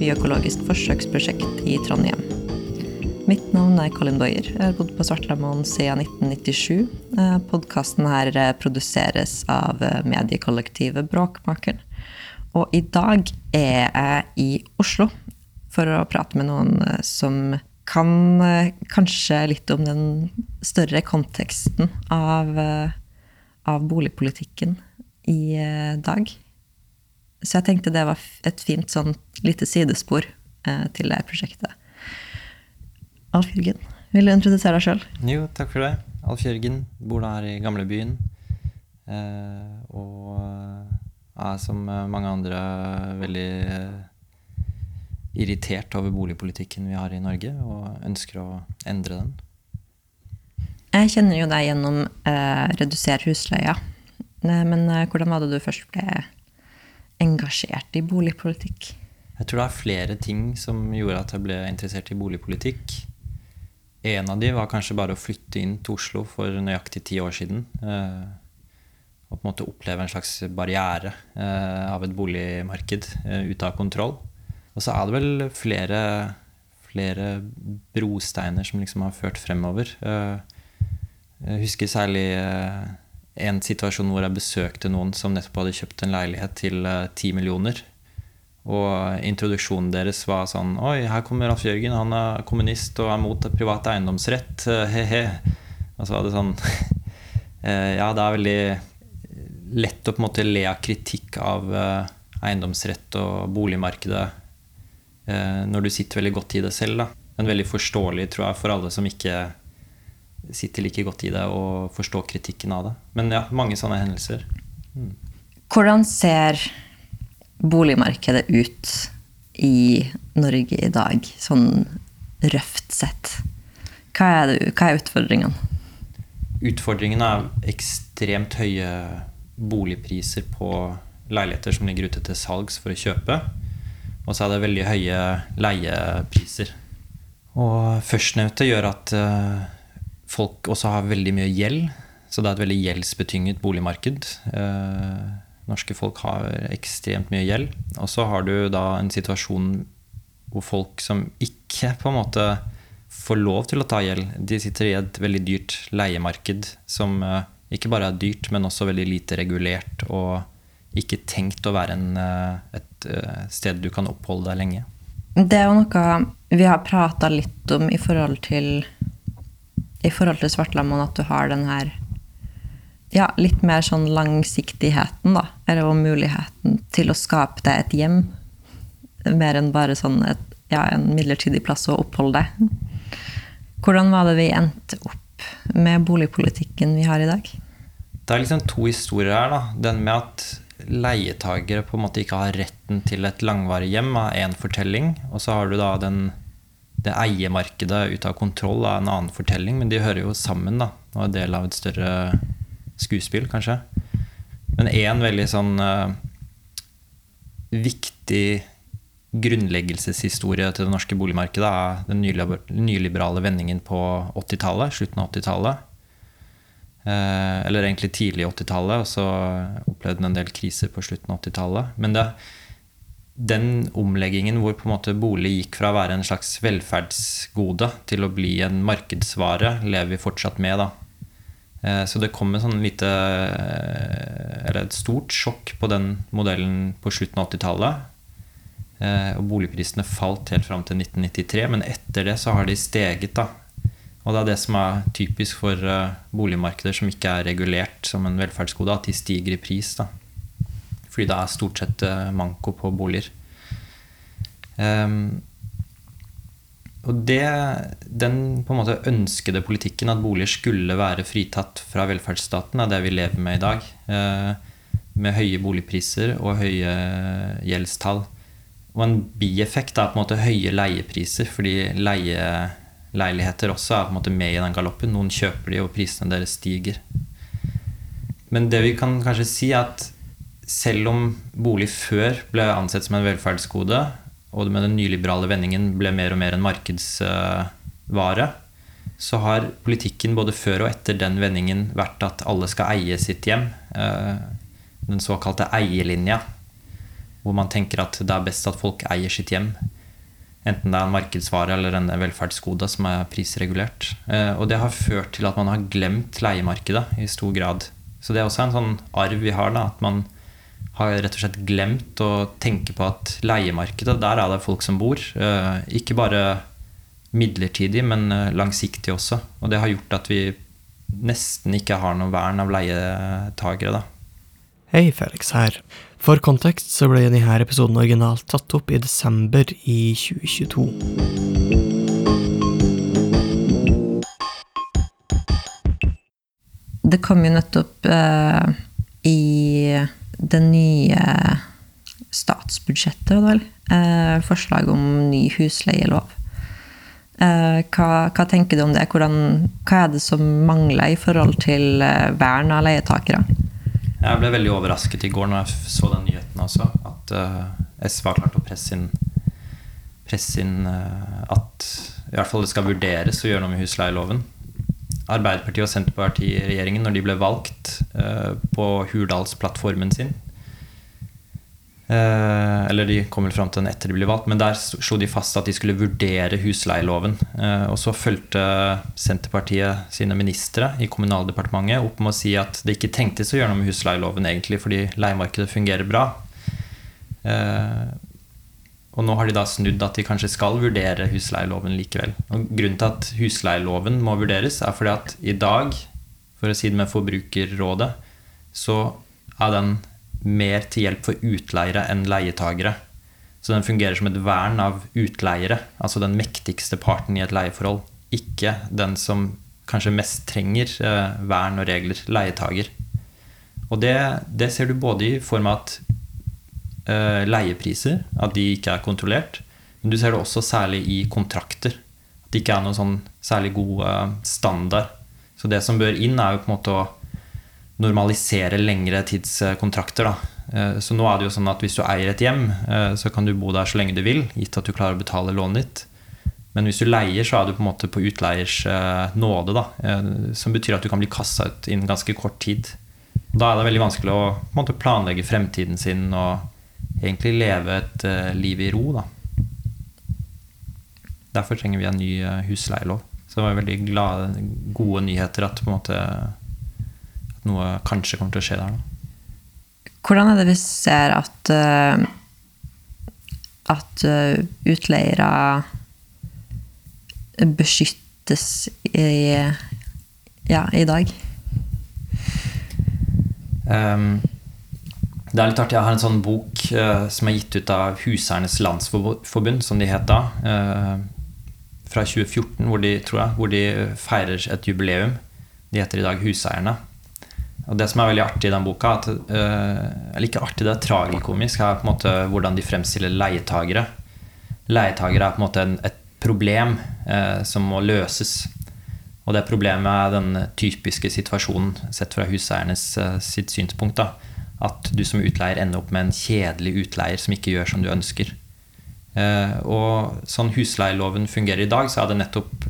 bioøkologisk forsøksprosjekt i Trondheim. Mitt navn er Colin Boyer. Jeg har bodd på Svartlamoen siden 1997. Podkasten her produseres av mediekollektivet Bråkmakeren. Og i dag er jeg i Oslo for å prate med noen som kan kanskje litt om den større konteksten av, av boligpolitikken i dag. Så jeg tenkte det var et fint sånn lite sidespor til det prosjektet. Alf Jørgen, vil du introdusere deg sjøl? Jo, takk for det. Alf Jørgen bor da her i gamlebyen. Eh, og er som mange andre veldig irritert over boligpolitikken vi har i Norge, og ønsker å endre den. Jeg kjenner jo deg gjennom eh, Reduser husleia. Men eh, hvordan var det du først ble engasjert i boligpolitikk? Jeg tror det er flere ting som gjorde at jeg ble interessert i boligpolitikk. En av de var kanskje bare å flytte inn til Oslo for nøyaktig ti år siden. Eh, og på en måte oppleve en slags barriere eh, av et boligmarked eh, ute av kontroll. Og så er det vel flere, flere brosteiner som liksom har ført fremover. Jeg husker særlig en situasjon hvor jeg besøkte noen som nettopp hadde kjøpt en leilighet til ti millioner. Og introduksjonen deres var sånn Oi, her kommer Alf Jørgen. Han er kommunist og er mot privat eiendomsrett. He-he. Og så var det sånn Ja, det er veldig lett å på en måte le av kritikk av eiendomsrett og boligmarkedet når du sitter veldig godt i det selv. Da. Men veldig forståelig, tror jeg, for alle som ikke sitter like godt i det og forstår kritikken av det. Men ja, mange sånne hendelser. Mm. Hvordan ser boligmarkedet ut i Norge i dag, sånn røft sett? Hva er, det, hva er utfordringene? Utfordringene er ekstremt høye boligpriser på leiligheter som ligger ute til salgs for å kjøpe. Og så er det veldig høye leiepriser. Og førstnevnte gjør at folk også har veldig mye gjeld. Så det er et veldig gjeldsbetynget boligmarked. Norske folk har ekstremt mye gjeld. Og så har du da en situasjon hvor folk som ikke på en måte får lov til å ta gjeld, de sitter i et veldig dyrt leiemarked som ikke bare er dyrt, men også veldig lite regulert og ikke tenkt å være en, et sted du kan oppholde deg lenge. Det er jo noe vi har prata litt om i forhold til i forhold til Svartlamoen, at du har den her ja, litt mer sånn langsiktigheten, da. Eller muligheten til å skape deg et hjem. Mer enn bare sånn et, ja, en midlertidig plass å oppholde deg. Hvordan var det vi endte opp med boligpolitikken vi har i dag? Det er liksom to historier her. da. Den med at leietagere på en måte ikke har retten til et langvarig hjem, er én fortelling. Og så har du da den, det eiemarkedet ut av kontroll er en annen fortelling. Men de hører jo sammen da, og er del av et større skuespill, kanskje. Men én veldig sånn uh, viktig grunnleggelseshistorie til det norske boligmarkedet er den nyliberale vendingen på 80-tallet, slutten av 80-tallet. Uh, eller egentlig tidlig 80-tallet, og så opplevde den en del kriser på slutten av 80-tallet. Men det, den omleggingen hvor på en måte bolig gikk fra å være en slags velferdsgode til å bli en markedsvare, lever vi fortsatt med. da. Så det kom et sånn lite Eller et stort sjokk på den modellen på slutten av 80-tallet. Og boligprisene falt helt fram til 1993, men etter det så har de steget. da. Og det er det som er typisk for boligmarkeder som ikke er regulert som en velferdsgode, at de stiger i pris. da. Fordi det er stort sett manko på boliger. Um, og det, den på en måte ønskede politikken, at boliger skulle være fritatt fra velferdsstaten, er det vi lever med i dag. Uh, med høye boligpriser og høye gjeldstall. Og en bieffekt er på en måte høye leiepriser, fordi leieleiligheter også er på en måte med i den galoppen. Noen kjøper de, og prisene deres stiger. Men det vi kan kanskje si, er at selv om bolig før ble ansett som en velferdsgode, og med den nyliberale vendingen ble mer og mer en markedsvare, så har politikken både før og etter den vendingen vært at alle skal eie sitt hjem. Den såkalte eierlinja. Hvor man tenker at det er best at folk eier sitt hjem. Enten det er en markedsvare eller en velferdsgode som er prisregulert. Og det har ført til at man har glemt leiemarkedet i stor grad. Så det er også en sånn arv vi har, da, at man har rett og slett glemt å tenke på at leiemarkedet, der er det folk som bor. Ikke bare midlertidig, men langsiktig også. Og det har gjort at vi nesten ikke har noe vern av leietagere, da. Hei, Felix her. For kontekst så ble denne episoden originalt tatt opp i desember i 2022. Det kom jo nettopp eh, i det nye statsbudsjettet, vel, eh, forslag om ny husleielov. Eh, hva, hva, tenker du om det? Hvordan, hva er det som mangler i forhold til eh, vern av leietakere? Jeg ble veldig overrasket i går når jeg så den nyheten også, at SV har klart å presse inn, presse inn at i hvert fall det skal vurderes å gjøre noe med husleieloven. Arbeiderpartiet og Senterpartiet i regjeringen, når de ble valgt uh, på Hurdalsplattformen sin, Eh, eller de kom vel fram til den etter de ble valgt, men der slo de fast at de skulle vurdere husleieloven. Eh, og så fulgte Senterpartiet sine ministre i Kommunaldepartementet opp med å si at det ikke trengtes å gjøre noe med husleieloven egentlig, fordi leiemarkedet fungerer bra. Eh, og nå har de da snudd at de kanskje skal vurdere husleieloven likevel. Og grunnen til at husleieloven må vurderes, er fordi at i dag, for å si det med Forbrukerrådet, så er den mer til hjelp for utleiere enn leietagere. Så den fungerer som et vern av utleiere, altså den mektigste parten i et leieforhold. Ikke den som kanskje mest trenger eh, vern og regler, leietager. Og det, det, ser du både i form av at leiepriser, at de ikke er kontrollert, men du ser det også særlig i kontrakter. At det ikke er noen sånn særlig god eh, standard. Så det som bør inn, er jo på en måte å normalisere lengre tidskontrakter. Da. Eh, så nå er det jo sånn at hvis du eier et hjem, eh, så kan du bo der så lenge du vil, gitt at du klarer å betale lånet ditt. Men hvis du leier, så er du på en måte på utleiers eh, nåde, da, som betyr at du kan bli kassa ut innen ganske kort tid. Da er det veldig vanskelig å måte, planlegge fremtiden sin og egentlig leve et liv i ro. Da. Derfor trenger vi en ny husleielov. Så det var veldig glade, gode nyheter at måte noe kanskje kommer til å skje der. Da. Hvordan er det vi ser at, uh, at uh, utleiere beskyttes i, ja, i dag? Um, det er litt artig. Jeg har en sånn bok uh, som er gitt ut av Huseiernes Landsforbund, som de het da. fra 2014, hvor de, tror jeg, hvor de feirer et jubileum. De heter i dag Huseierne. Og det som er veldig artig i den boka, at, uh, eller ikke artig, det er tragikomisk, er på en måte hvordan de fremstiller leietagere. Leietagere er på en måte en, et problem uh, som må løses. Og det problemet er den typiske situasjonen sett fra huseiernes uh, sitt synspunkt. Da. At du som utleier ender opp med en kjedelig utleier som ikke gjør som du ønsker. og sånn husleieloven fungerer i dag, så er det nettopp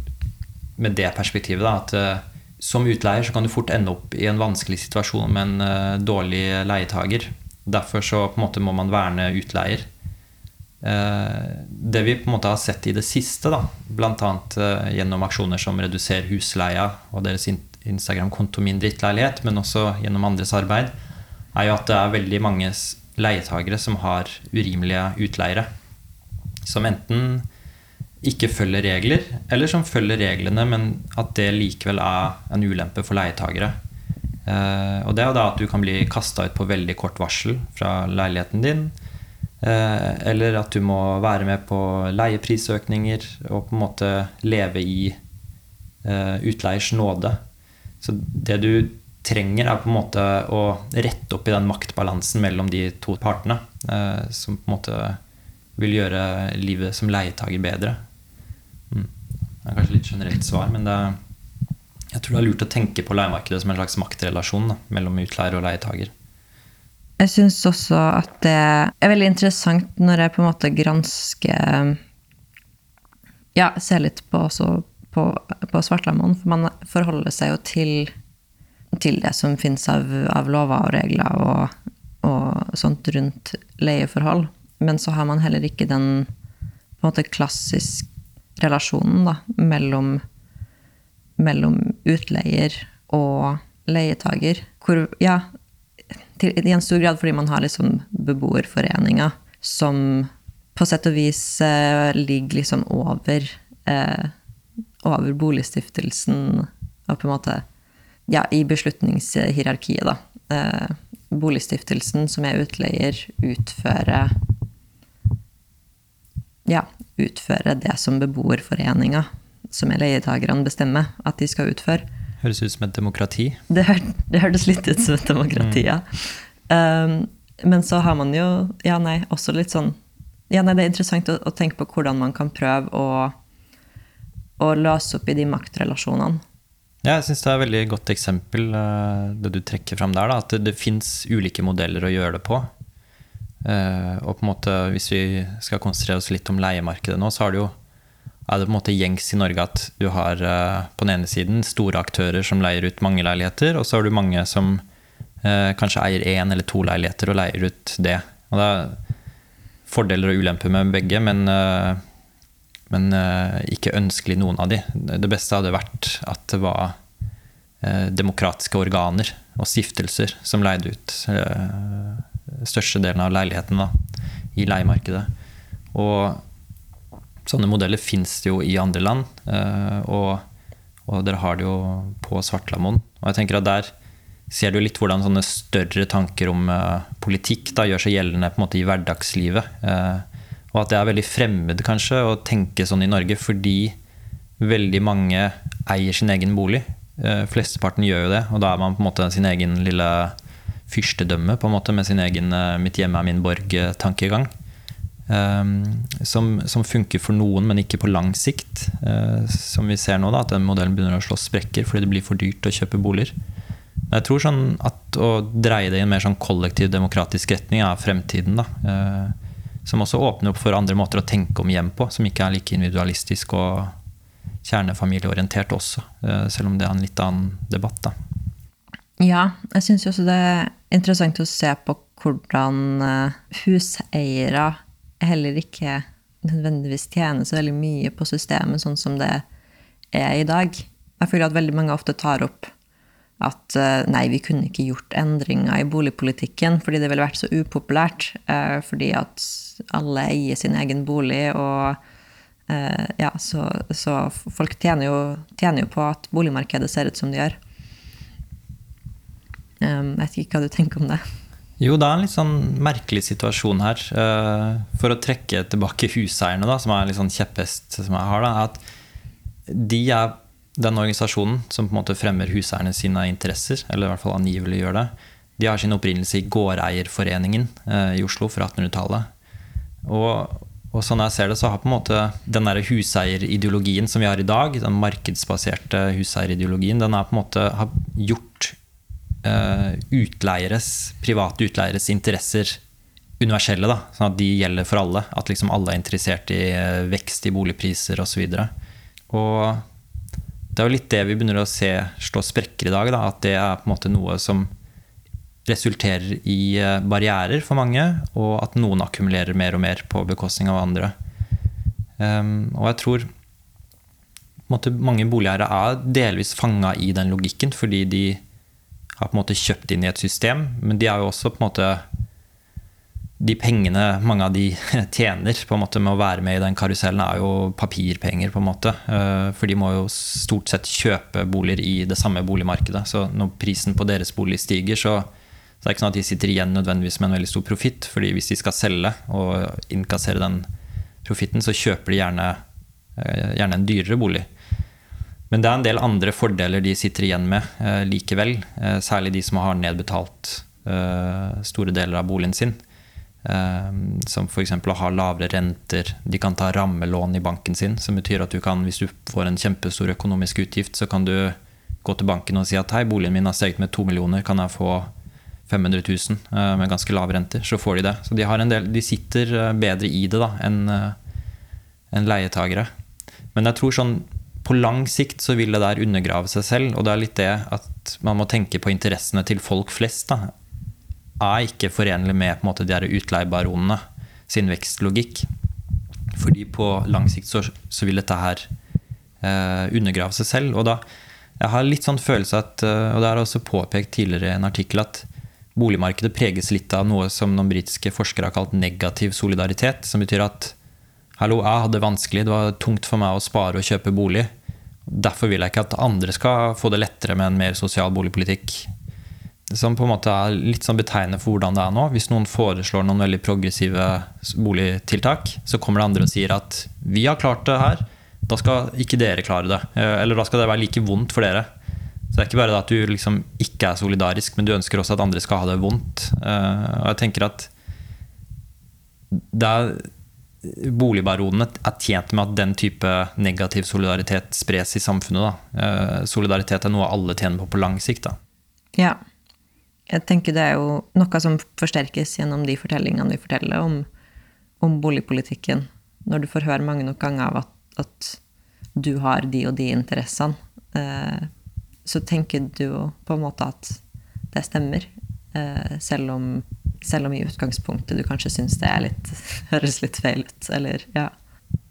med det perspektivet da, at som utleier så kan du fort ende opp i en vanskelig situasjon med en uh, dårlig leietager. Derfor så på en måte må man verne utleier. Det vi på en måte har sett i det siste, da, bl.a. Gjennom aksjoner som Reduser husleia og deres Instagram-konto Min drittleilighet, men også gjennom andres arbeid, er jo at det er veldig mange leietagere som har urimelige utleiere. Som enten ikke følger regler, eller som følger reglene, men at det likevel er en ulempe for leietagere. Eh, og det er da at du kan bli kasta ut på veldig kort varsel fra leiligheten din. Eh, eller at du må være med på leieprisøkninger og på en måte leve i eh, utleiers nåde. Så det du trenger, er på en måte å rette opp i den maktbalansen mellom de to partene. Eh, som på en måte vil gjøre livet som leietager bedre. Det er kanskje litt generelt svar, men det, jeg tror det er lurt å tenke på leiemarkedet som en slags maktrelasjon da, mellom utleier og leietager. Jeg syns også at det er veldig interessant når jeg på en måte gransker Ja, ser litt på, på, på Svartlamoen, for man forholder seg jo til til det som finnes av, av lover og regler og, og sånt rundt leieforhold. Men så har man heller ikke den på en måte klassisk relasjonen da, mellom, mellom utleier og leietager. Hvor, ja, til, i en stor grad fordi man har liksom beboerforeninger som på sett og vis eh, ligger liksom over, eh, over boligstiftelsen og på en måte ja, i beslutningshierarkiet, da. Eh, boligstiftelsen, som er utleier, utfører ja, utføre det som beboerforeninga, som er leietagerne, bestemmer at de skal utføre. Høres ut som et demokrati. Det, hør, det hørtes litt ut som et demokrati, ja. Um, men så har man jo ja, nei, også litt sånn ja, nei, Det er interessant å, å tenke på hvordan man kan prøve å, å løse opp i de maktrelasjonene. Ja, jeg syns det er et veldig godt eksempel, eh, det du trekker fram der. Da, at det, det fins ulike modeller å gjøre det på. Uh, og på en måte, hvis vi skal konsentrere oss litt om leiemarkedet nå, så har det jo, er det på en måte gjengs i Norge at du har uh, på den ene siden store aktører som leier ut mange leiligheter, og så har du mange som uh, kanskje eier én eller to leiligheter og leier ut det. Og det er fordeler og ulemper med begge, men, men ikke ønskelig noen av de. Det beste hadde vært at det var demokratiske organer og stiftelser som leide ut størstedelen av leilighetene i leiemarkedet. Og sånne modeller fins jo i andre land, eh, og, og, dere har det jo på Svartlamoen. Og jeg tenker at der ser du litt hvordan sånne større tanker om politikk da, gjør seg gjeldende på en måte i hverdagslivet. Og at det er veldig fremmed kanskje å tenke sånn i Norge, fordi veldig mange eier sin egen bolig. Uh, flesteparten gjør jo det, og da er man på en måte sin egen lille fyrstedømme på en måte med sin egen eh, 'mitt hjemme er min borg'-tankegang. Um, som, som, funker for noen, men ikke på lang sikt. Uh, som vi ser nå, da, at den modellen begynner å slå sprekker fordi det blir for dyrt å kjøpe boliger. Men jeg tror sånn at å dreie det i en mer sånn kollektiv demokratisk retning er fremtiden. Da. Som også åpner opp for andre måter å tenke om hjem på, som ikke er like individualistisk og kjernefamilieorientert også. Uh, selv om det er en litt annen debatt. da. Ja, jeg syns også det er interessant å se på hvordan eh, huseiere heller ikke nødvendigvis tjener så veldig mye på systemet sånn som det er i dag. Jeg føler at veldig mange ofte tar opp at eh, nei, vi kunne ikke gjort endringer i boligpolitikken fordi det ville vært så upopulært. Eh, fordi at alle eier sin egen bolig, og ja, så, så folk tjener jo, tjener jo på at boligmarkedet ser ut som det gjør. Jeg vet ikke hva du tenker om det. Jo, det er en litt sånn merkelig situasjon her. Eh, for å trekke tilbake huseierne, da, som er en litt sånn kjepphest som jeg har, da, at de er den organisasjonen som på en måte fremmer huseierne sine interesser, eller i hvert fall angivelig gjør det. De har sin opprinnelse i Gårdeierforeningen eh, i Oslo fra 1800-tallet. Og, og, sånn jeg ser det, så har på en måte den der huseierideologien som vi har i dag, den markedsbaserte huseierideologien, den er på en måte har gjort uh, utleieres, private utleieres interesser universelle. da, Sånn at de gjelder for alle. At liksom alle er interessert i uh, vekst i boligpriser osv. Og, og det er jo litt det vi begynner å se slå sprekker i dag. Da, at det er på en måte noe som resulterer i uh, barrierer for mange, og at noen akkumulerer mer og mer på bekostning av andre. Um, og jeg tror måte, mange boligeiere er delvis fanga i den logikken fordi de har på en måte kjøpt inn i et system. Men de er jo også på en måte De pengene mange av de tjener på en måte med å være med i den karusellen, er jo papirpenger, på en måte. Eh, for de må jo stort sett kjøpe boliger i det samme boligmarkedet. Så når prisen på deres bolig stiger, så, så det ikke sånn at de sitter igjen nødvendigvis med en veldig stor profitt. fordi hvis de skal selge og innkassere den profitten, så kjøper de gjerne, eh, gjerne en dyrere bolig. Men det er en del andre fordeler de sitter igjen med eh, likevel. Særlig de som har nedbetalt store deler av boligen sin. Eh, som f.eks. å ha lavere renter. De kan ta rammelån i banken sin. Som betyr at du kan, hvis du får en kjempestor økonomisk utgift, så kan du gå til banken og si at hei, boligen min har steget med to millioner, kan jeg få 500 000 eh, med ganske lave renter? Så får de det. Så de, del, de sitter eh, bedre i det da enn en leietagere. Men jeg tror sånn på lang sikt så vil det der undergrave seg selv. Og det er litt det at man må tenke på interessene til folk flest, da, er ikke forenlig med måte, de her utleiebaronene sin vekstlogikk. Fordi på lang sikt så, så vil dette her eh, undergrave seg selv. Og da, jeg har litt sånn følelse at, eh, og det er også påpekt tidligere i en artikkel, at boligmarkedet preges litt av noe som noen britiske forskere har kalt negativ solidaritet. Som betyr at hallo, jeg hadde det vanskelig, det var tungt for meg å spare og kjøpe bolig. Derfor vil jeg ikke at andre skal få det lettere med en mer sosial boligpolitikk. Som på en måte er litt sånn betegnende for hvordan det er nå. Hvis noen foreslår noen veldig progressive boligtiltak, så kommer det andre og sier at vi har klart det her, da skal ikke dere klare det. Eh, eller da skal det være like vondt for dere. Så det er ikke bare at du liksom ikke er solidarisk, men du ønsker også at andre skal ha det vondt. Eh, og jeg tenker at det er boligbaronene er tjent med at den type negativ solidaritet spres i samfunnet. Da. Eh, solidaritet er noe alle tjener på på lang sikt. Da. Ja. Jeg tenker det er jo noe som forsterkes gjennom de fortellingene vi forteller om, om boligpolitikken. Når du får høre mange nok ganger av at, at du har de og de interessene, eh, så tenker du jo på en måte at det stemmer. Eh, selv om selv om i utgangspunktet du kanskje syns det litt, høres litt feil ut. Eller, ja.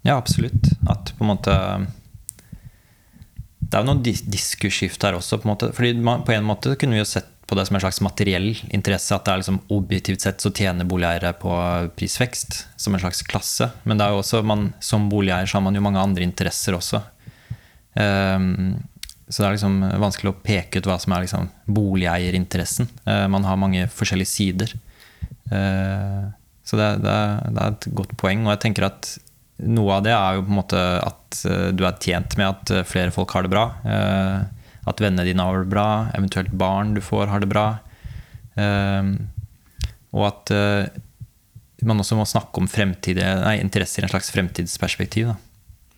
ja, absolutt. At på en måte Det er jo noe diskursskift her også. På en måte, fordi man, på en måte kunne vi jo sett på det som en slags materiell interesse. At det er liksom objektivt sett så tjener boligeiere på prisvekst som en slags klasse. Men det er jo også, man, som boligeier så har man jo mange andre interesser også. Um, så det er liksom vanskelig å peke ut hva som er liksom boligeierinteressen. Uh, man har mange forskjellige sider. Uh, så det, det, det, er et godt poeng. Og jeg tenker at noe av det er jo på en måte at eh, du er tjent med at eh, flere folk har det bra. At vennene dine har det bra, eventuelt barn du får, har det bra. Og at man også må snakke om nei, interesser i en slags fremtidsperspektiv. Da.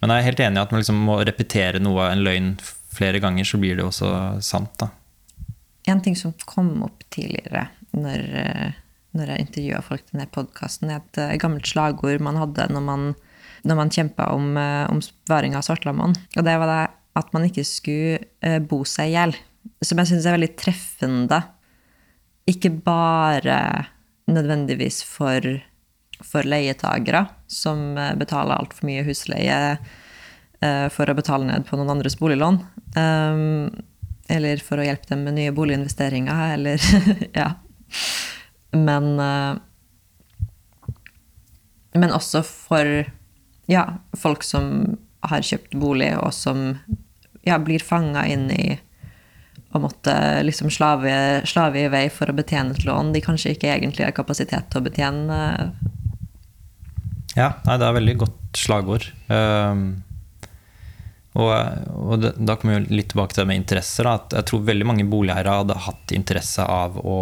Men jeg er helt enig i at man liksom må repetere noe, en løgn flere ganger, så blir det også sant. Da. En ting som kom opp tidligere når når jeg intervjua folk til denne podkasten, er et uh, gammelt slagord man hadde når man, når man kjempa om, om varing av svartlammene. Og det var det at man ikke skulle uh, bo seg i hjel. Som jeg syns er veldig treffende. Ikke bare nødvendigvis for, for leietagere som betaler altfor mye husleie for å betale ned på noen andres boliglån. Um, eller for å hjelpe dem med nye boliginvesteringer, eller ja. Men eh, Men også for ja, folk som har kjøpt bolig, og som ja, blir fanga inn i å måtte liksom slave, slave, i vei for å betjene et lån de kanskje ikke egentlig har kapasitet til å betjene. Ja, nei, det er veldig godt slagord. Um, og, og det, da kommer vi litt tilbake til det med interesser. Da, jeg tror veldig mange boligeiere hadde hatt interesse av å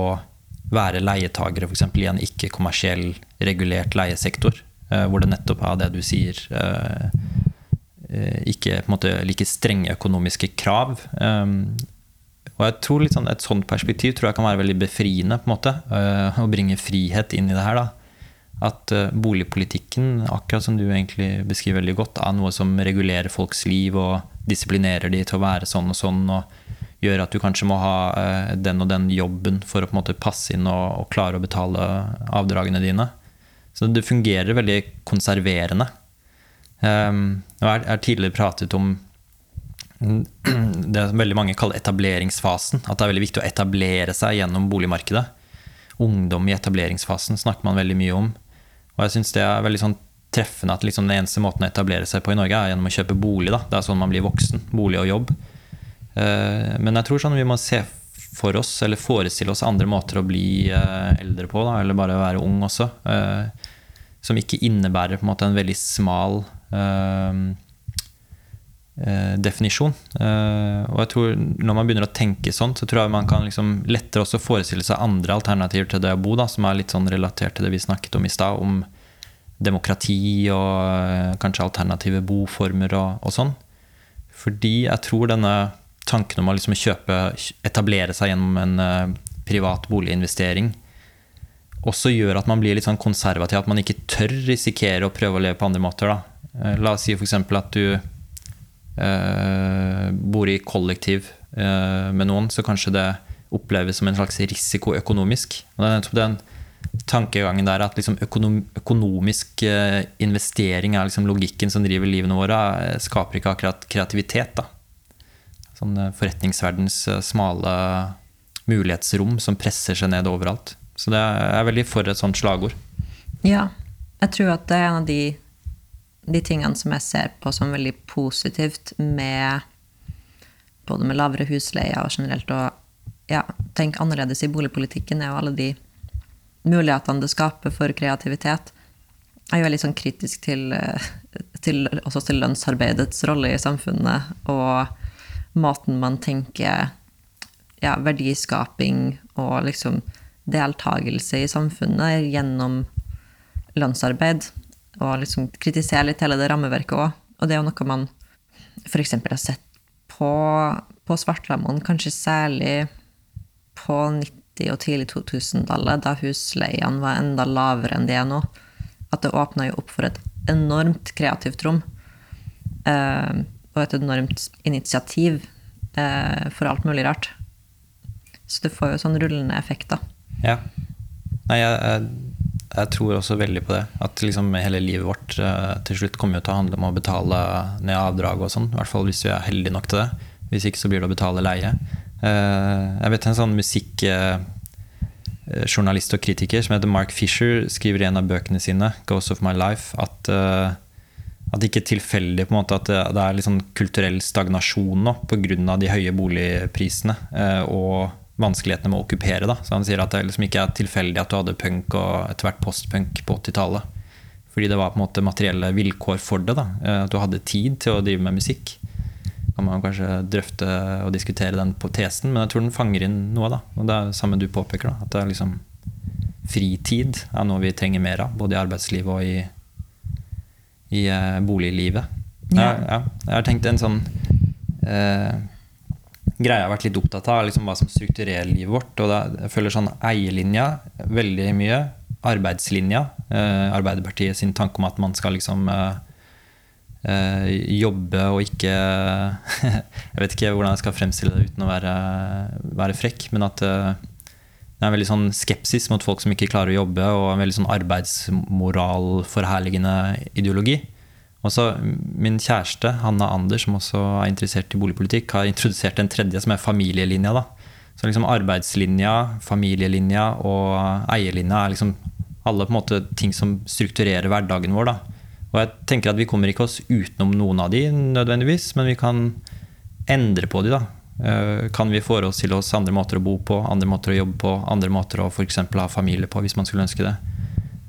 være leietagere f.eks. i en ikke-kommersiell regulert leiesektor, Uh, hvor det nettopp er det du sier eh, eh, ikke på en måte like strenge økonomiske krav. Og jeg tror sånn, Et sånt perspektiv tror jeg kan være veldig befriende. på en måte, Å bringe frihet inn i det her. da. At boligpolitikken, akkurat som du egentlig beskriver veldig godt, er noe som regulerer folks liv og disiplinerer de til å være sånn og sånn. og gjør at du kanskje må ha eh, den og den jobben for å på en måte passe inn og, og klare å betale avdragene dine. Så det fungerer veldig konserverende. Um, jeg har tidligere pratet om det veldig mange kaller etableringsfasen. At det er veldig viktig å etablere seg gjennom boligmarkedet. Ungdom i etableringsfasen snakker man veldig mye om. Og jeg syns det er veldig sånn treffende at liksom den eneste måten å etablere seg på i Norge, er gjennom å kjøpe bolig. Da. Det er sånn man blir voksen. Bolig og jobb. Eh, men jeg tror sånn vi må se for oss, eller forestille oss andre måter å bli eh, eldre på, da, eller bare være ung også. Eh, som ikke innebærer på en måte en veldig smal definisjon. og jeg tror når man begynner å tenke sånn, så tror jeg man kan liksom lettere også forestille seg andre alternativer til det å bo, da, som er litt sånn relatert til det vi snakket om i stad, om demokrati og kanskje alternative boformer og, og sånn. Fordi jeg tror denne tanken om å liksom kjøpe, etablere seg gjennom en privat boliginvestering også gjør at man blir litt sånn konservativ, at man ikke tør risikere å prøve å leve på andre måter. Da. la oss si f.eks. at du uh, bor i kollektiv eh, med noen, så kanskje det oppleves som en slags risiko økonomisk. Og det er nettopp den tankegangen der at liksom økonom, økonomisk eh, investering er liksom logikken som driver livene våre, eh, skaper ikke akkurat kreativitet. da. Sånn eh, forretningsverdens eh, smale mulighetsrom som presser seg ned overalt. Så det er, veldig for et sånt slagord. Ja. Jeg tror at det er en av de, de tingene som jeg ser på som veldig positivt med både med lavere husleie og generelt å ja, tenke annerledes i boligpolitikken, er jo alle de mulighetene det skaper for kreativitet. Jeg er jo veldig sånn kritisk til, eh, til, også til lønnsarbeidets rolle i samfunnet og måten man tenker ja, verdiskaping og liksom deltakelse i samfunnet gjennom lønnsarbeid. Og liksom kritisere litt hele det rammeverket òg. Og det er jo noe man f.eks. har sett på, på Svartlamoen, kanskje særlig på 90- og tidlig 2000-tallet, da husleiene var enda lavere enn de er nå. At det åpna jo opp for et enormt kreativt rom. Eh, og et enormt initiativ eh, for alt mulig rart. Så det får jo sånn rullende effekter. Ja. Nei, jeg, jeg, jeg, tror også veldig på det. At liksom hele livet vårt uh, til slutt kommer jo til å handle om å betale ned avdrag og sånn. I hvert fall hvis vi er heldige nok til det. Hvis ikke så blir det å betale leie. Uh, jeg vet en sånn musikkjournalist uh, og kritiker som heter Mark Fisher, skriver i en av bøkene sine, 'Ghost of My Life', at at det ikke er tilfeldig på en måte at det er litt sånn kulturell stagnasjon nå pga. de høye boligprisene. og vanskelighetene med å okkupere. Da. Så han sier at det liksom ikke er tilfeldig at du hadde punk og etter hvert postpunk på 80-tallet. Fordi det var på en måte materielle vilkår for det. Da. Eh, at du hadde tid til å drive med musikk. Kan man kanskje drøfte og diskutere den på tesen, men jeg tror den fanger inn noe. Da. Og det er det samme du påpeker. Da. At det er liksom fritid er noe vi trenger mer av, både i arbeidslivet og i, i uh, boliglivet. Ja. Jeg, ja, jeg har tenkt en sånn uh, greia jeg har vært litt opptatt av, liksom hva som strukturerer livet vårt. og da, Jeg følger sånn eierlinja veldig mye. Arbeidslinja. Eh, Arbeiderpartiet sin tanke om at man skal liksom eh, eh jobbe og ikke Jeg vet ikke hvordan jeg skal fremstille det uten å være, være frekk, men at eh, det er en veldig sånn skepsis mot folk som ikke klarer å jobbe, og en veldig sånn arbeidsmoralforherligende ideologi. Også min kjæreste, Hanna Anders, som også er interessert i boligpolitikk, har introdusert en tredje, som er familielinja. da. Så liksom arbeidslinja, familielinja og eierlinja er liksom alle på en måte ting som strukturerer hverdagen vår. da. Og jeg tenker at Vi kommer ikke oss utenom noen av de nødvendigvis, men vi kan endre på de. da. Eh, kan vi få oss andre måter å bo på, andre måter å jobbe på, andre måter å for ha familie på, hvis man skulle ønske det.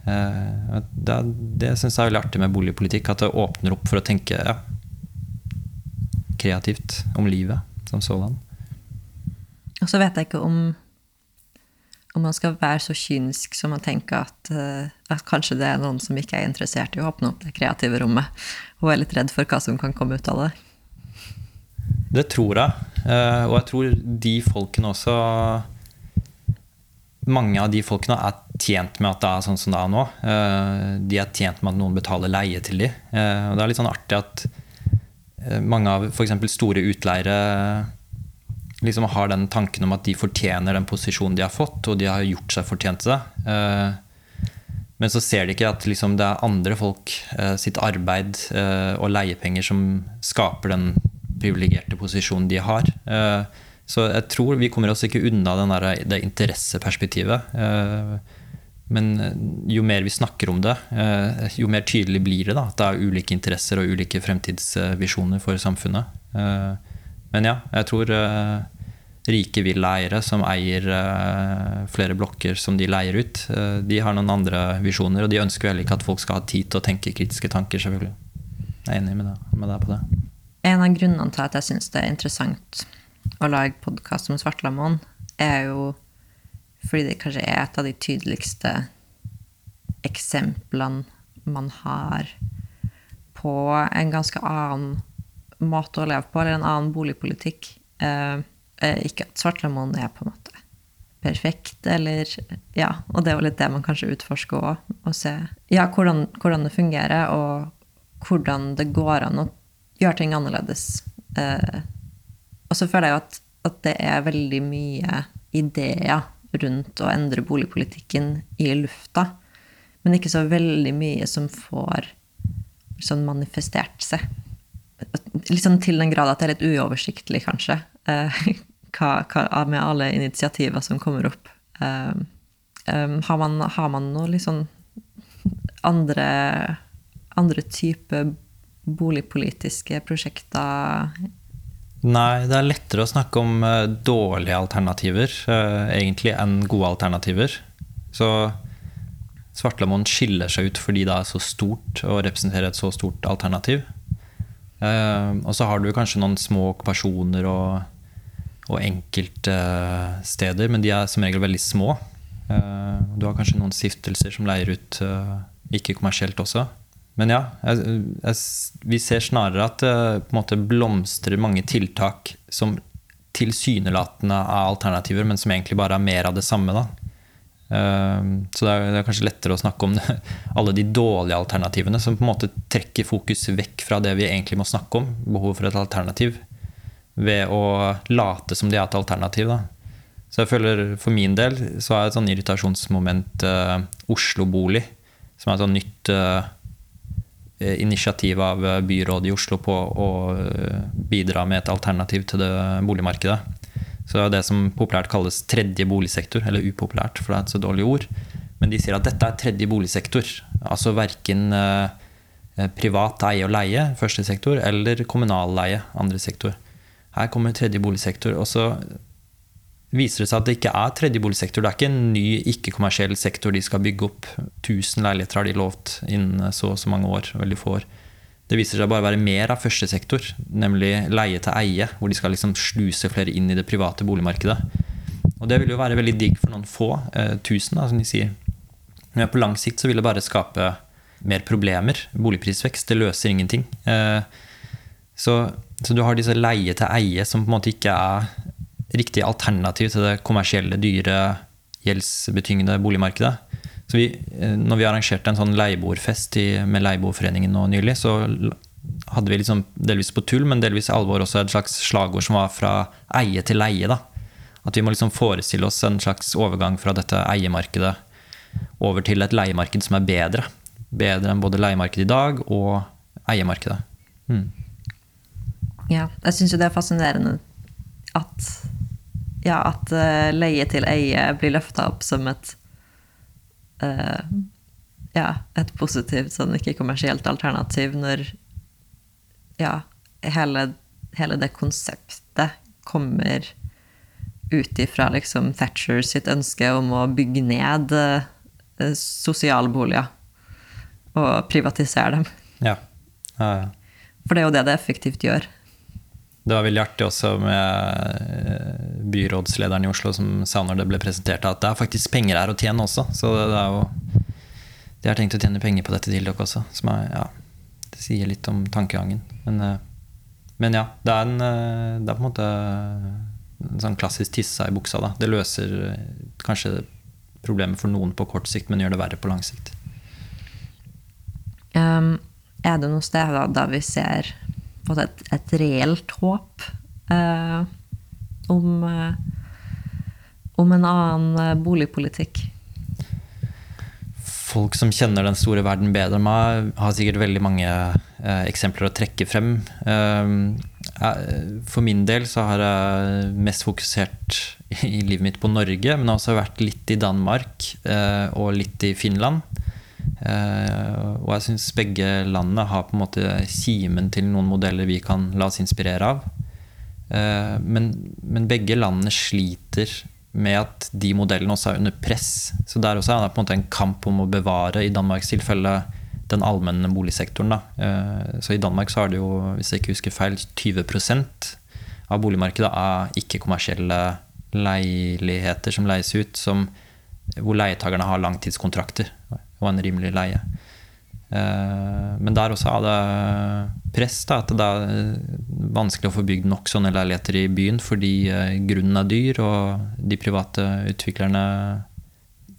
Eh, det, det syns jeg er veldig artig med boligpolitikk. At det åpner opp for å tenke ja, kreativt om livet som sådan. Og så vet jeg ikke om, om man skal være så kynisk som å tenke at, eh, at, kanskje det er noen som ikke er interessert i å åpne opp det kreative rommet, og er litt redd for hva som kan komme ut av det. Det tror jeg. Eh, og jeg tror de folkene også Mange av de folkene er tjent med at det er sånn som det er nå. Eh, de er tjent med at noen betaler leie til dem. Eh, og det er litt sånn artig at eh, mange av f.eks. store utleiere liksom har den tanken om at de fortjener den posisjonen de har fått, og de har gjort seg fortjent til det. Men så ser de ikke at liksom det er andre folk sitt arbeid og leiepenger som skaper den privilegerte posisjonen de har. Så jeg tror vi kommer oss ikke unna der, det interesseperspektivet. Men eh, jo mer vi snakker om det, eh, jo mer tydelig blir det da, at det er ulike interesser og ulike fremtidsvisjoner for samfunnet. Eh, men ja, jeg tror rike villaeiere som eier flere blokker som de leier ut, de har noen andre visjoner, og de ønsker jo heller ikke at folk skal ha tid til å tenke kritiske tanker, selvfølgelig. Jeg er enig med deg, med deg på det. En av grunnene til at jeg syns det er interessant å lage podkast om Svartlamoen, er jo fordi det kanskje er et av de tydeligste eksemplene man har på en ganske annen måte å leve på, eller en annen boligpolitikk. Eh, ikke at Svartlamoen er på en måte perfekt, eller Ja, og det er jo litt det man kanskje utforsker òg. Og se ja, hvordan, hvordan, det fungerer, og hvordan det går an å gjøre ting annerledes. Eh, og så føler jeg jo at at det er veldig mye ideer rundt å endre boligpolitikken i lufta, men ikke så veldig mye som får sånn manifestert seg. Litt sånn til den grad at det er litt uoversiktlig, kanskje, eh, hva, hva, med alle initiativer som kommer opp. Eh, um, har, man, har man noe litt sånn andre, andre type boligpolitiske prosjekter Nei, det er lettere å snakke om uh, dårlige alternativer uh, egentlig enn gode alternativer. Så Svartlamoen skiller seg ut fordi det er så stort og representerer et så stort alternativ. Uh, og så har du kanskje noen små okkupasjoner og, og enkeltsteder, men de er som regel veldig små. du har kanskje noen stiftelser som leier ut ikke kommersielt også. Men ja, jeg, jeg, vi ser snarere at det på en måte blomstrer mange tiltak som tilsynelatende er alternativer, men som egentlig bare er mer av det samme. Da. Ehm, så det er, det er, kanskje lettere å snakke om det, alle de dårlige alternativene, som på en måte trekker fokus vekk fra det vi egentlig må snakke om, behovet for et alternativ, ved å late som de er et alternativ. Da. Så jeg føler for min del så er et sånn irritasjonsmoment uh, Oslo-bolig, som er et sånn nytt Eh, initiativ av eh, byrådet i Oslo på å eh, bidra med et alternativ til det boligmarkedet. Så det er det som populært kalles tredje boligsektor, eller upopulært, for det er et så dårlig ord. Men de sier at dette er tredje boligsektor. Altså verken privat eie og leie, første sektor, eller kommunal leie, andre sektor. Her kommer tredje boligsektor. Og så viser det seg at det ikke er tredje boligsektor. Det er ikke en ny ikke-kommersiell sektor de skal bygge opp. 1000 leiligheter har de lovt innen så og så mange år. veldig få år. Det viser seg bare å være mer av første sektor, nemlig leie til eie, hvor de skal liksom sluse flere inn i det private boligmarkedet. Og det vil jo være veldig digg for noen få, eh, tusen, da, som de sier. Men på lang sikt så vil det bare skape mer problemer. Boligprisvekst, det løser ingenting. Eh, så, så du har disse leie til eie som på en måte ikke er riktig alternativ til det kommersielle, dyre, gjeldsbetyngede boligmarkedet. Så vi, eh, når vi arrangerte en sånn leieboerfest med Leieboerforeningen nå nylig, så hadde vi liksom delvis på tull, men delvis alvor også et slags slagord som var fra eie til leie. da. At vi må liksom forestille oss en slags overgang fra dette eiemarkedet over til et leiemarked som er bedre. Bedre enn både leiemarkedet i dag og eiemarkedet. Hmm. Ja, jeg syns jo det er fascinerende at ja, at uh, leie til eie blir løfta opp som et uh, ja, et positivt, sånn ikke-kommersielt alternativ når ja, hele, hele det konseptet kommer ut ifra liksom Thatcher sitt ønske om å bygge ned uh, sosialboliger og privatisere dem. Ja. Ja, ja. For det er jo det det effektivt gjør. Det var veldig artig også med eh, byrådslederen i Oslo som sa når det ble presentert at det er faktisk penger her å tjene også. Så det er jo De har tenkt å tjene penger på dette tiltaket også. Som er, ja, det sier litt om tankegangen. Men, eh, men ja, det er, en, eh, det er på en måte en sånn klassisk tissa i buksa. Da. Det løser kanskje problemet for noen på kort sikt, men gjør det verre på lang sikt. Um, er det noe sted da, da vi ser et, et reelt håp eh, om, eh, om, en annen eh, boligpolitikk. Folk som kjenner den store verden bedre enn meg, har sikkert veldig mange eh, eksempler å trekke frem. Eh, for min del så har jeg mest fokusert i livet mitt på Norge, men også vært litt i Danmark eh, og litt i Finland. Uh, og jeg syns begge landene har på en måte kimen til noen modeller vi kan la oss inspirere av. Uh, men, men, begge landene sliter med at de modellene også er under press. Så der også er det på en måte en kamp om å bevare, i Danmarks tilfelle, den allmenne boligsektoren. Uh, så i Danmark så har det jo, hvis jeg ikke husker feil, 20% av boligmarkedet er ikke-kommersielle leiligheter som leies ut, som, hvor leietakerne har langtidskontrakter og en rimelig leie. Eh, men der også er det press. Da, at det er vanskelig å få bygd nok sånne leiligheter i byen fordi eh, grunnen er dyr, og de private utviklerne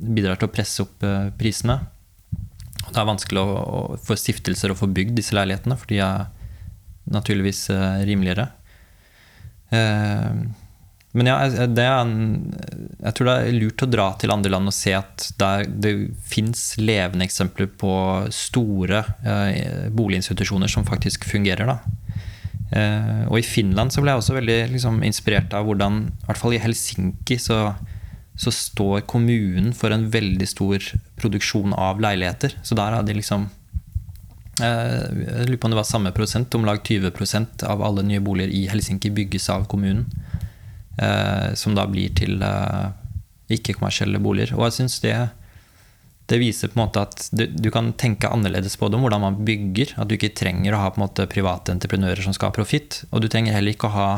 bidrar til å presse opp eh, prisene. Det er vanskelig for stiftelser å få bygd disse leilighetene, for de er naturligvis rimeligere. Men ja, er jeg tror det er lurt å dra til andre land og se at der, det fins levende eksempler på store eh, boliginstitusjoner som faktisk fungerer. Eh, og i Finland så ble jeg også veldig liksom, inspirert av hvordan, i hvert fall i Helsinki, så, så, står kommunen for en veldig stor produksjon av leiligheter. Så der har de liksom eh, Jeg lurer på om det var samme prosent, om lag 20% av alle nye boliger i Helsinki bygges av kommunen som da blir til eh, ikke-kommersielle boliger. Og jeg syns det, det, viser på en måte at du, du, kan tenke annerledes på det om hvordan man bygger. At du ikke trenger å ha på en måte private entreprenører som skal ha profitt. Og du trenger heller ikke å ha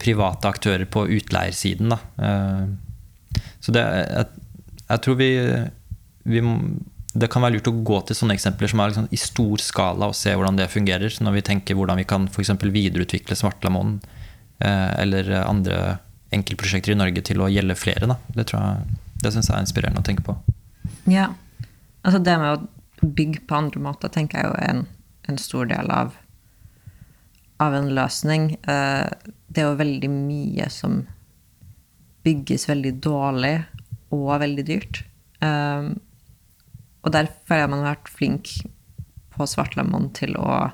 private aktører på utleiersiden. Da. Eh, så det, jeg, jeg tror vi, vi det kan være lurt å gå til sånne eksempler som er liksom i stor skala, og se hvordan det fungerer. Når vi tenker hvordan vi kan for videreutvikle Svartlamoen Eh, eller andre enkeltprosjekter i Norge til å gjelde flere. Da. Det, tror jeg, det syns jeg er inspirerende å tenke på. Ja. Altså det med å bygge på andre måter tenker jeg jo er en, en stor del av, av en løsning. Eh, det er jo veldig mye som bygges veldig dårlig og veldig dyrt. Og og derfor har man vært flink på Svartlamoen til å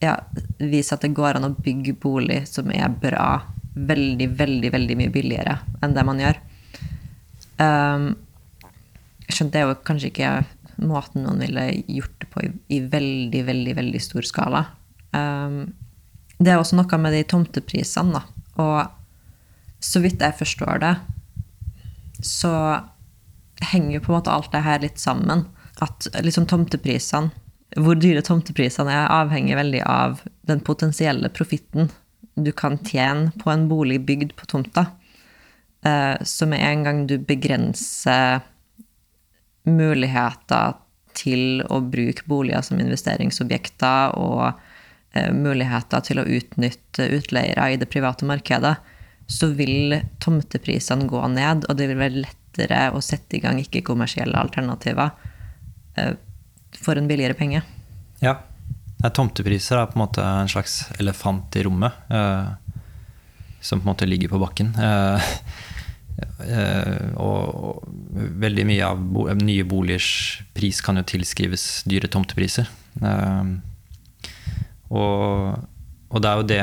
ja, vise at det går an å bygge bolig som er bra, veldig, veldig veldig mye billigere enn det man gjør. Um, skjønte det er jo kanskje ikke måten man ville gjort det på i, i veldig, veldig, veldig stor skala. Um, det er også noe med de tomteprisene, da. Og så vidt jeg forstår det, så henger jo på en måte alt det her litt sammen. At liksom tomteprisene hvor dyre tomteprisene er, avhenger veldig av den potensielle profitten du kan tjene på en bolig bygd på tomta. Eh, så med en gang du begrenser muligheter til å bruke boliger som investeringsobjekter og eh, muligheter til å utnytte utleiere i det private markedet, så vil tomteprisene gå ned, og det vil være lettere å sette i gang ikke-kommersielle alternativer eh, for en billigere penge. Ja. Tomtepriser er på en måte en slags elefant i rommet. Eh, som på en måte ligger på bakken. Eh, eh, og, og, veldig mye av bo, nye boligers pris kan jo tilskrives dyre tomtepriser. Eh, og, og, det er jo det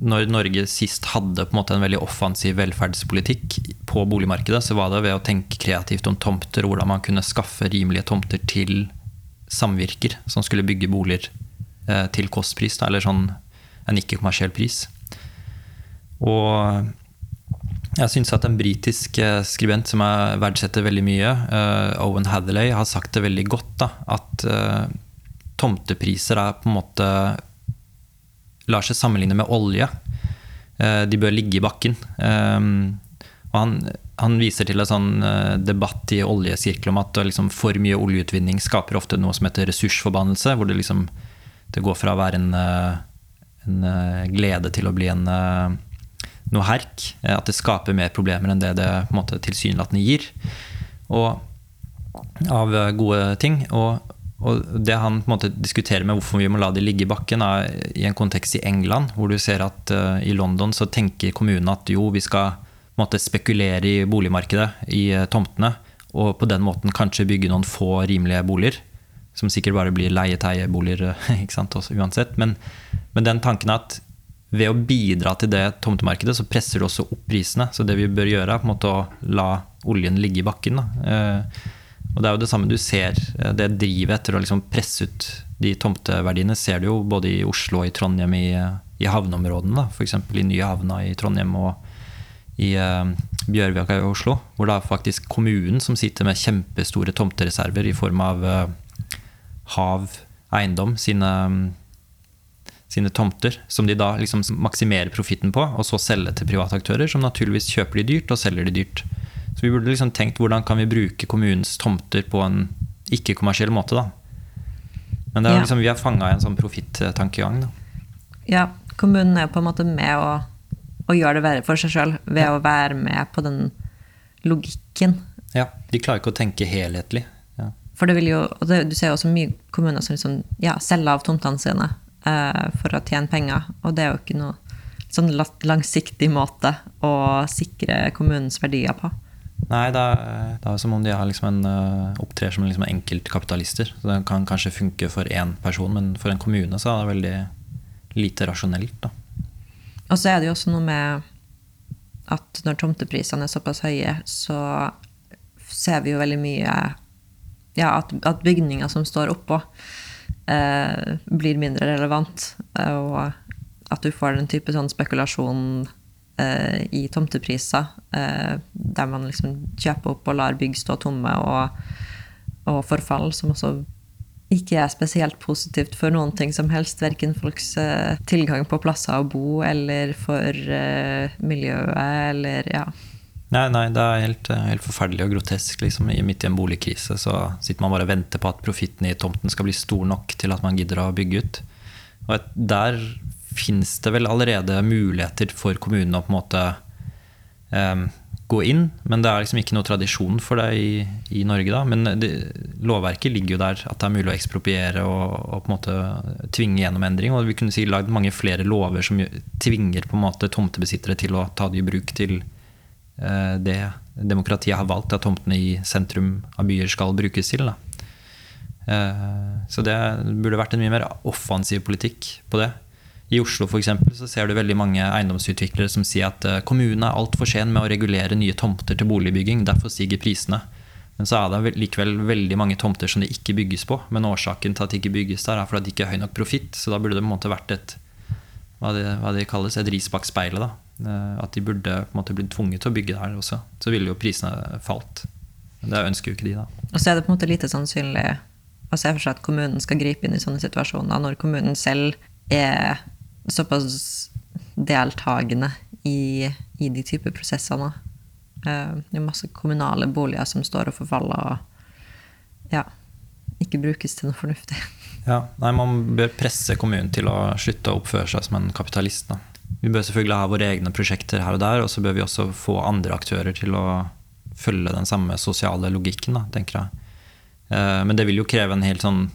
Når Norge sist hadde på en måte en veldig offensiv velferdspolitikk på boligmarkedet, så var det ved å tenke kreativt om tomter, hvordan man kunne skaffe rimelige tomter til samvirker som skulle bygge boliger eh, til kostpris, eller sånn en ikke-kommersiell pris. Og jeg syns at en britisk eh, skribent som jeg verdsetter veldig mye, uh, Owen Hatherley, har sagt det veldig godt. Da, at tomtepriser er på en måte lar seg sammenligne med olje. De bør ligge i bakken. og han han viser til en sånn uh, debatt i oljesirkel om at liksom, for mye oljeutvinning skaper ofte noe som heter ressursforbannelse. Hvor det, liksom, det går fra å være en, uh, en uh, glede til å bli en, noe herk. at det skaper mer problemer enn det det på en måte, tilsynelatende gir. Og, av gode ting. Og, og, det han på en måte diskuterer med hvorfor vi må la de ligge i bakken, er i en kontekst i England, hvor du ser at i London så tenker kommunen at jo, vi skal måte spekulere i boligmarkedet, i eh, tomtene, og på den måten kanskje bygge noen få rimelige boliger. Som sikkert bare blir leie-teie-boliger uansett. Men, men, den tanken at ved å bidra til det tomtemarkedet, så presser du også opp prisene. Så det vi bør gjøre, er på en måte å la oljen ligge i bakken. Eh, og det er jo det samme du ser. Eh, det drivet etter å liksom presse ut de tomteverdiene ser du jo både i Oslo og i Trondheim, i, i havneområdene. F.eks. i Nye Havna i Trondheim og i uh, Bjørvika i Oslo. Hvor det er faktisk kommunen som sitter med kjempestore tomtereserver i form av uh, hav, eiendom, sine, sine, tomter. Som de da liksom maksimerer profitten på, og så selger til private aktører, som naturligvis kjøper de dyrt og selger de dyrt. Så vi burde liksom tenkt hvordan kan vi bruke kommunens tomter på en ikke-kommersiell måte, da. Men er, liksom, vi er fanga i en sånn profittankegang. Ja, kommunen er jo på en måte med å og gjør det verre for seg sjøl ved ja. å være med på den logikken. Ja, de klarer ikke å tenke helhetlig. Ja. For det vil jo, og det, Du ser jo også mye kommuner som liksom, ja, selger av tomtene sine uh, for å tjene penger, og det er jo ikke noe sånn langsiktig måte å sikre kommunens verdier på. Nei, det er, det er som om de liksom en, eh, opptrer som liksom enkeltkapitalister. Så det kan kanskje funke for én person, men for en kommune så er det veldig lite rasjonelt. da. Og så er det jo også noe med at når tomteprisene er såpass høye, så ser vi jo veldig mye ja, at, at bygninger som står oppå, eh, blir mindre relevant. eh, Og at du får den type sånn spekulasjon eh, i tomtepriser, eh, der man liksom kjøper opp og lar bygg stå tomme, og, og forfall, som også ikke er spesielt positivt for noen ting som helst. Verken folks eh, tilgang på plasser å bo, eller for eh, miljøet, eller ja. Nei, nei, det er helt, eh, helt forferdelig og grotesk. Liksom. Midt i en boligkrise så sitter man bare og venter på at profitten i tomten skal bli stor nok til at man gidder å bygge ut. Og der fins det vel allerede muligheter for kommunene å på en måte em, gå inn, men det er liksom ikke noe tradisjon for det i, i Norge. da, Men det, lovverket ligger jo der, at det er mulig å ekspropriere og, og på en måte tvinge gjennom endring. Og vi kunne si lagd mange flere lover som tvinger på en måte tomtebesittere til å ta det i bruk til eh, det demokratiet har valgt at tomtene i sentrum av byer skal brukes til. Da. Eh, Så det burde vært en mye mer offensiv politikk på det. I Oslo for eksempel, så ser du veldig mange eiendomsutviklere som sier at eh, kommunen er altfor sen med å regulere nye tomter til boligbygging, derfor stiger prisene. Men så er det likevel veldig mange tomter som det ikke bygges på. Men årsaken til at det ikke bygges der, er fordi det ikke er høy nok profitt. Så da burde det på en måte vært et hva det, hva det kalles, et ris bak speilet. da. Eh, At de burde på en måte blitt tvunget til å bygge der også. Så ville jo prisene falt. Men det ønsker jo ikke de, da. Og så er det på en måte lite sannsynlig å se for seg at kommunen skal gripe inn i sånne situasjoner, når kommunen selv er såpass deltakende i, i de typer prosessene. Eh, Det er masse kommunale boliger som står og forfaller og ja, ikke brukes til noe fornuftig. Ja, nei, Man bør presse kommunen til å slutte å oppføre seg som en kapitalist. Da. Vi bør selvfølgelig ha våre egne prosjekter her og der, og så bør vi også få andre aktører til å følge den samme sosiale logikken, da, tenker jeg. Eh, Men det vil jo kreve en helt sånn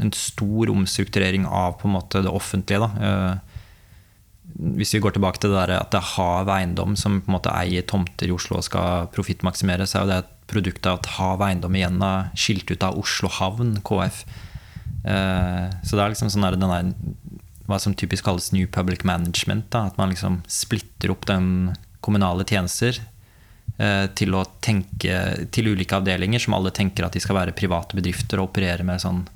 en stor omstrukturering av på en måte det offentlige. Da. Hvis vi går tilbake til det der at det er Hav Eiendom som på en måte eier tomter i Oslo og skal profittmaksimere, så er jo det et produkt av at Hav Eiendom igjen er skilt ut av Oslo Havn, KF. Eh, Så det er liksom sånn der, den der, hva som typisk kalles New Public Management. Da, at man liksom splitter opp den kommunale tjenester eh, til å tenke til ulike avdelinger som alle tenker at de skal være private bedrifter og operere med sånn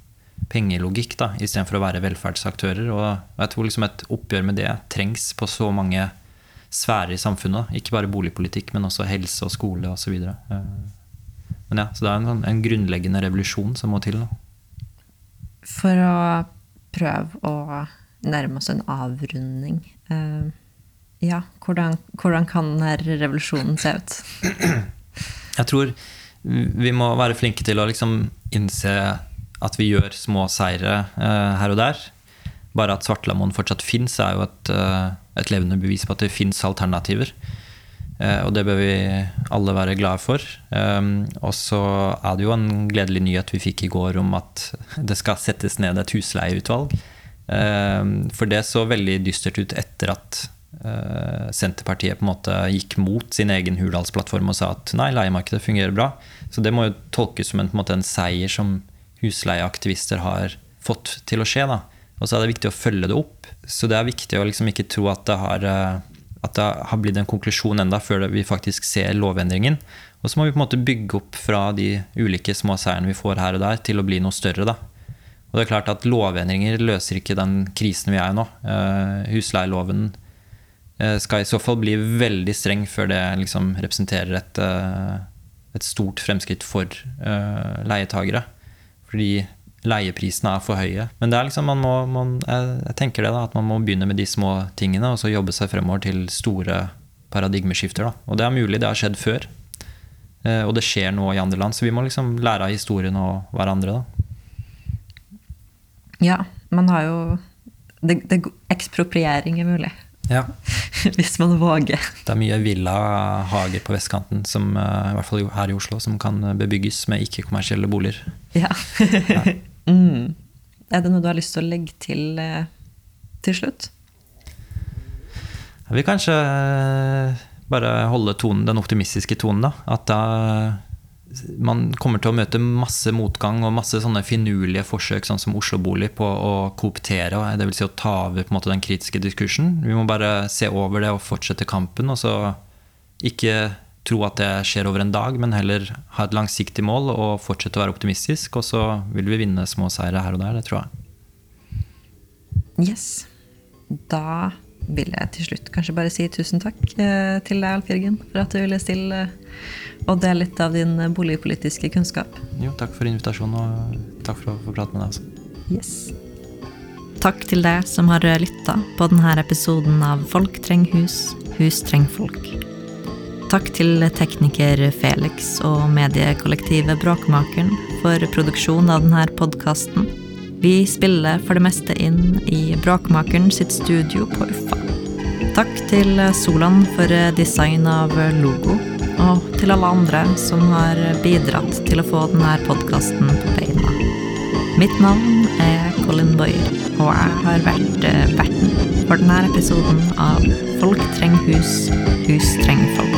pengelogikk da, istedenfor å være velferdsaktører. Og jeg tror liksom et oppgjør med det trengs på så mange sfærer i samfunnet. Ikke bare boligpolitikk, men også helse og skole osv. Men ja, så det er en, sånn- en grunnleggende revolusjon som må til. da. For å prøve å nærme oss en avrunding. eh, ja, hvordan, hvordan kan denne revolusjonen se ut? Jeg tror vi må være flinke til å liksom innse at vi gjør små seire eh, her og der. Bare at Svartlamoen fortsatt fins, er jo et, eh, et levende bevis på at det fins alternativer. Eh, og det bør vi alle være glade for. Um, og så er det jo en gledelig nyhet vi fikk i går om at det skal settes ned et husleieutvalg. Um, for det så veldig dystert ut etter at Senterpartiet på en måte gikk mot sin egen Hurdalsplattform og sa at nei, leiemarkedet fungerer bra. Så det må jo tolkes som en, en, måte, en seier som husleieaktivister har fått til å skje. Da. Og så er det viktig å følge det opp. Så det er viktig å liksom ikke tro at det har, eh, at det har blitt en konklusjon enda før vi faktisk ser lovendringen. Og så må vi på en måte bygge opp fra de ulike små seirene vi får her og der, til å bli noe større. da. Og det er klart at Lovendringer løser ikke den krisen vi er i nå. Eh, husleieloven eh, skal i så fall bli veldig streng før det liksom representerer et, et stort fremskritt for leietagere. Fordi leieprisene er for høye. Men det er liksom, man må, man, jeg, tenker det da, at man må begynne med de små tingene og så jobbe seg fremover til store paradigmeskifter. Da. Og det er mulig, det har skjedd før. Eh, og det skjer nå i andre land, så vi må liksom lære av historien og hverandre. da. Ja, man har jo det, det, Ekspropriering er mulig. Ja. Hvis man våger. Det er mye villahager på vestkanten, som, eh, i hvert fall her i Oslo, som kan bebygges med ikke-kommersielle boliger. Ja. mm. Er det noe du har lyst til å legge til eh, til slutt? Jeg vil kanskje eh, bare holde tonen, den optimistiske tonen, da. At da man kommer til å møte masse motgang og masse sånne finurlige forsøk, sånn som Oslo-bolig, på å kooptere, dvs. Si å ta over måte den kritiske diskursen. Vi må bare se over det og fortsette kampen, og så ikke tro at det skjer over en dag, men heller ha et langsiktig mål og fortsette å være optimistisk, og så vil vi vinne små seire her og der. Det tror jeg. Yes. Da vil jeg til slutt kanskje bare si tusen takk eh, til deg, Alf Jørgen, for at du ville stille og dele litt av din boligpolitiske kunnskap. Jo, takk for invitasjonen, og takk for å få prate med deg. også. Yes. Takk til deg som har lytta på denne episoden av Folk treng hus, hus treng folk. Takk til tekniker Felix og mediekollektivet Bråkmakeren for produksjon av denne podkasten. Vi spiller for det meste inn i Bråkmakeren sitt studio på Uffa. Takk til Solan for design av logo, og til alle andre som har bidratt til å få denne podkasten på beina. Mitt navn er Colin Boyer, og jeg har vært verten for denne episoden av Folk treng hus, hus treng folk.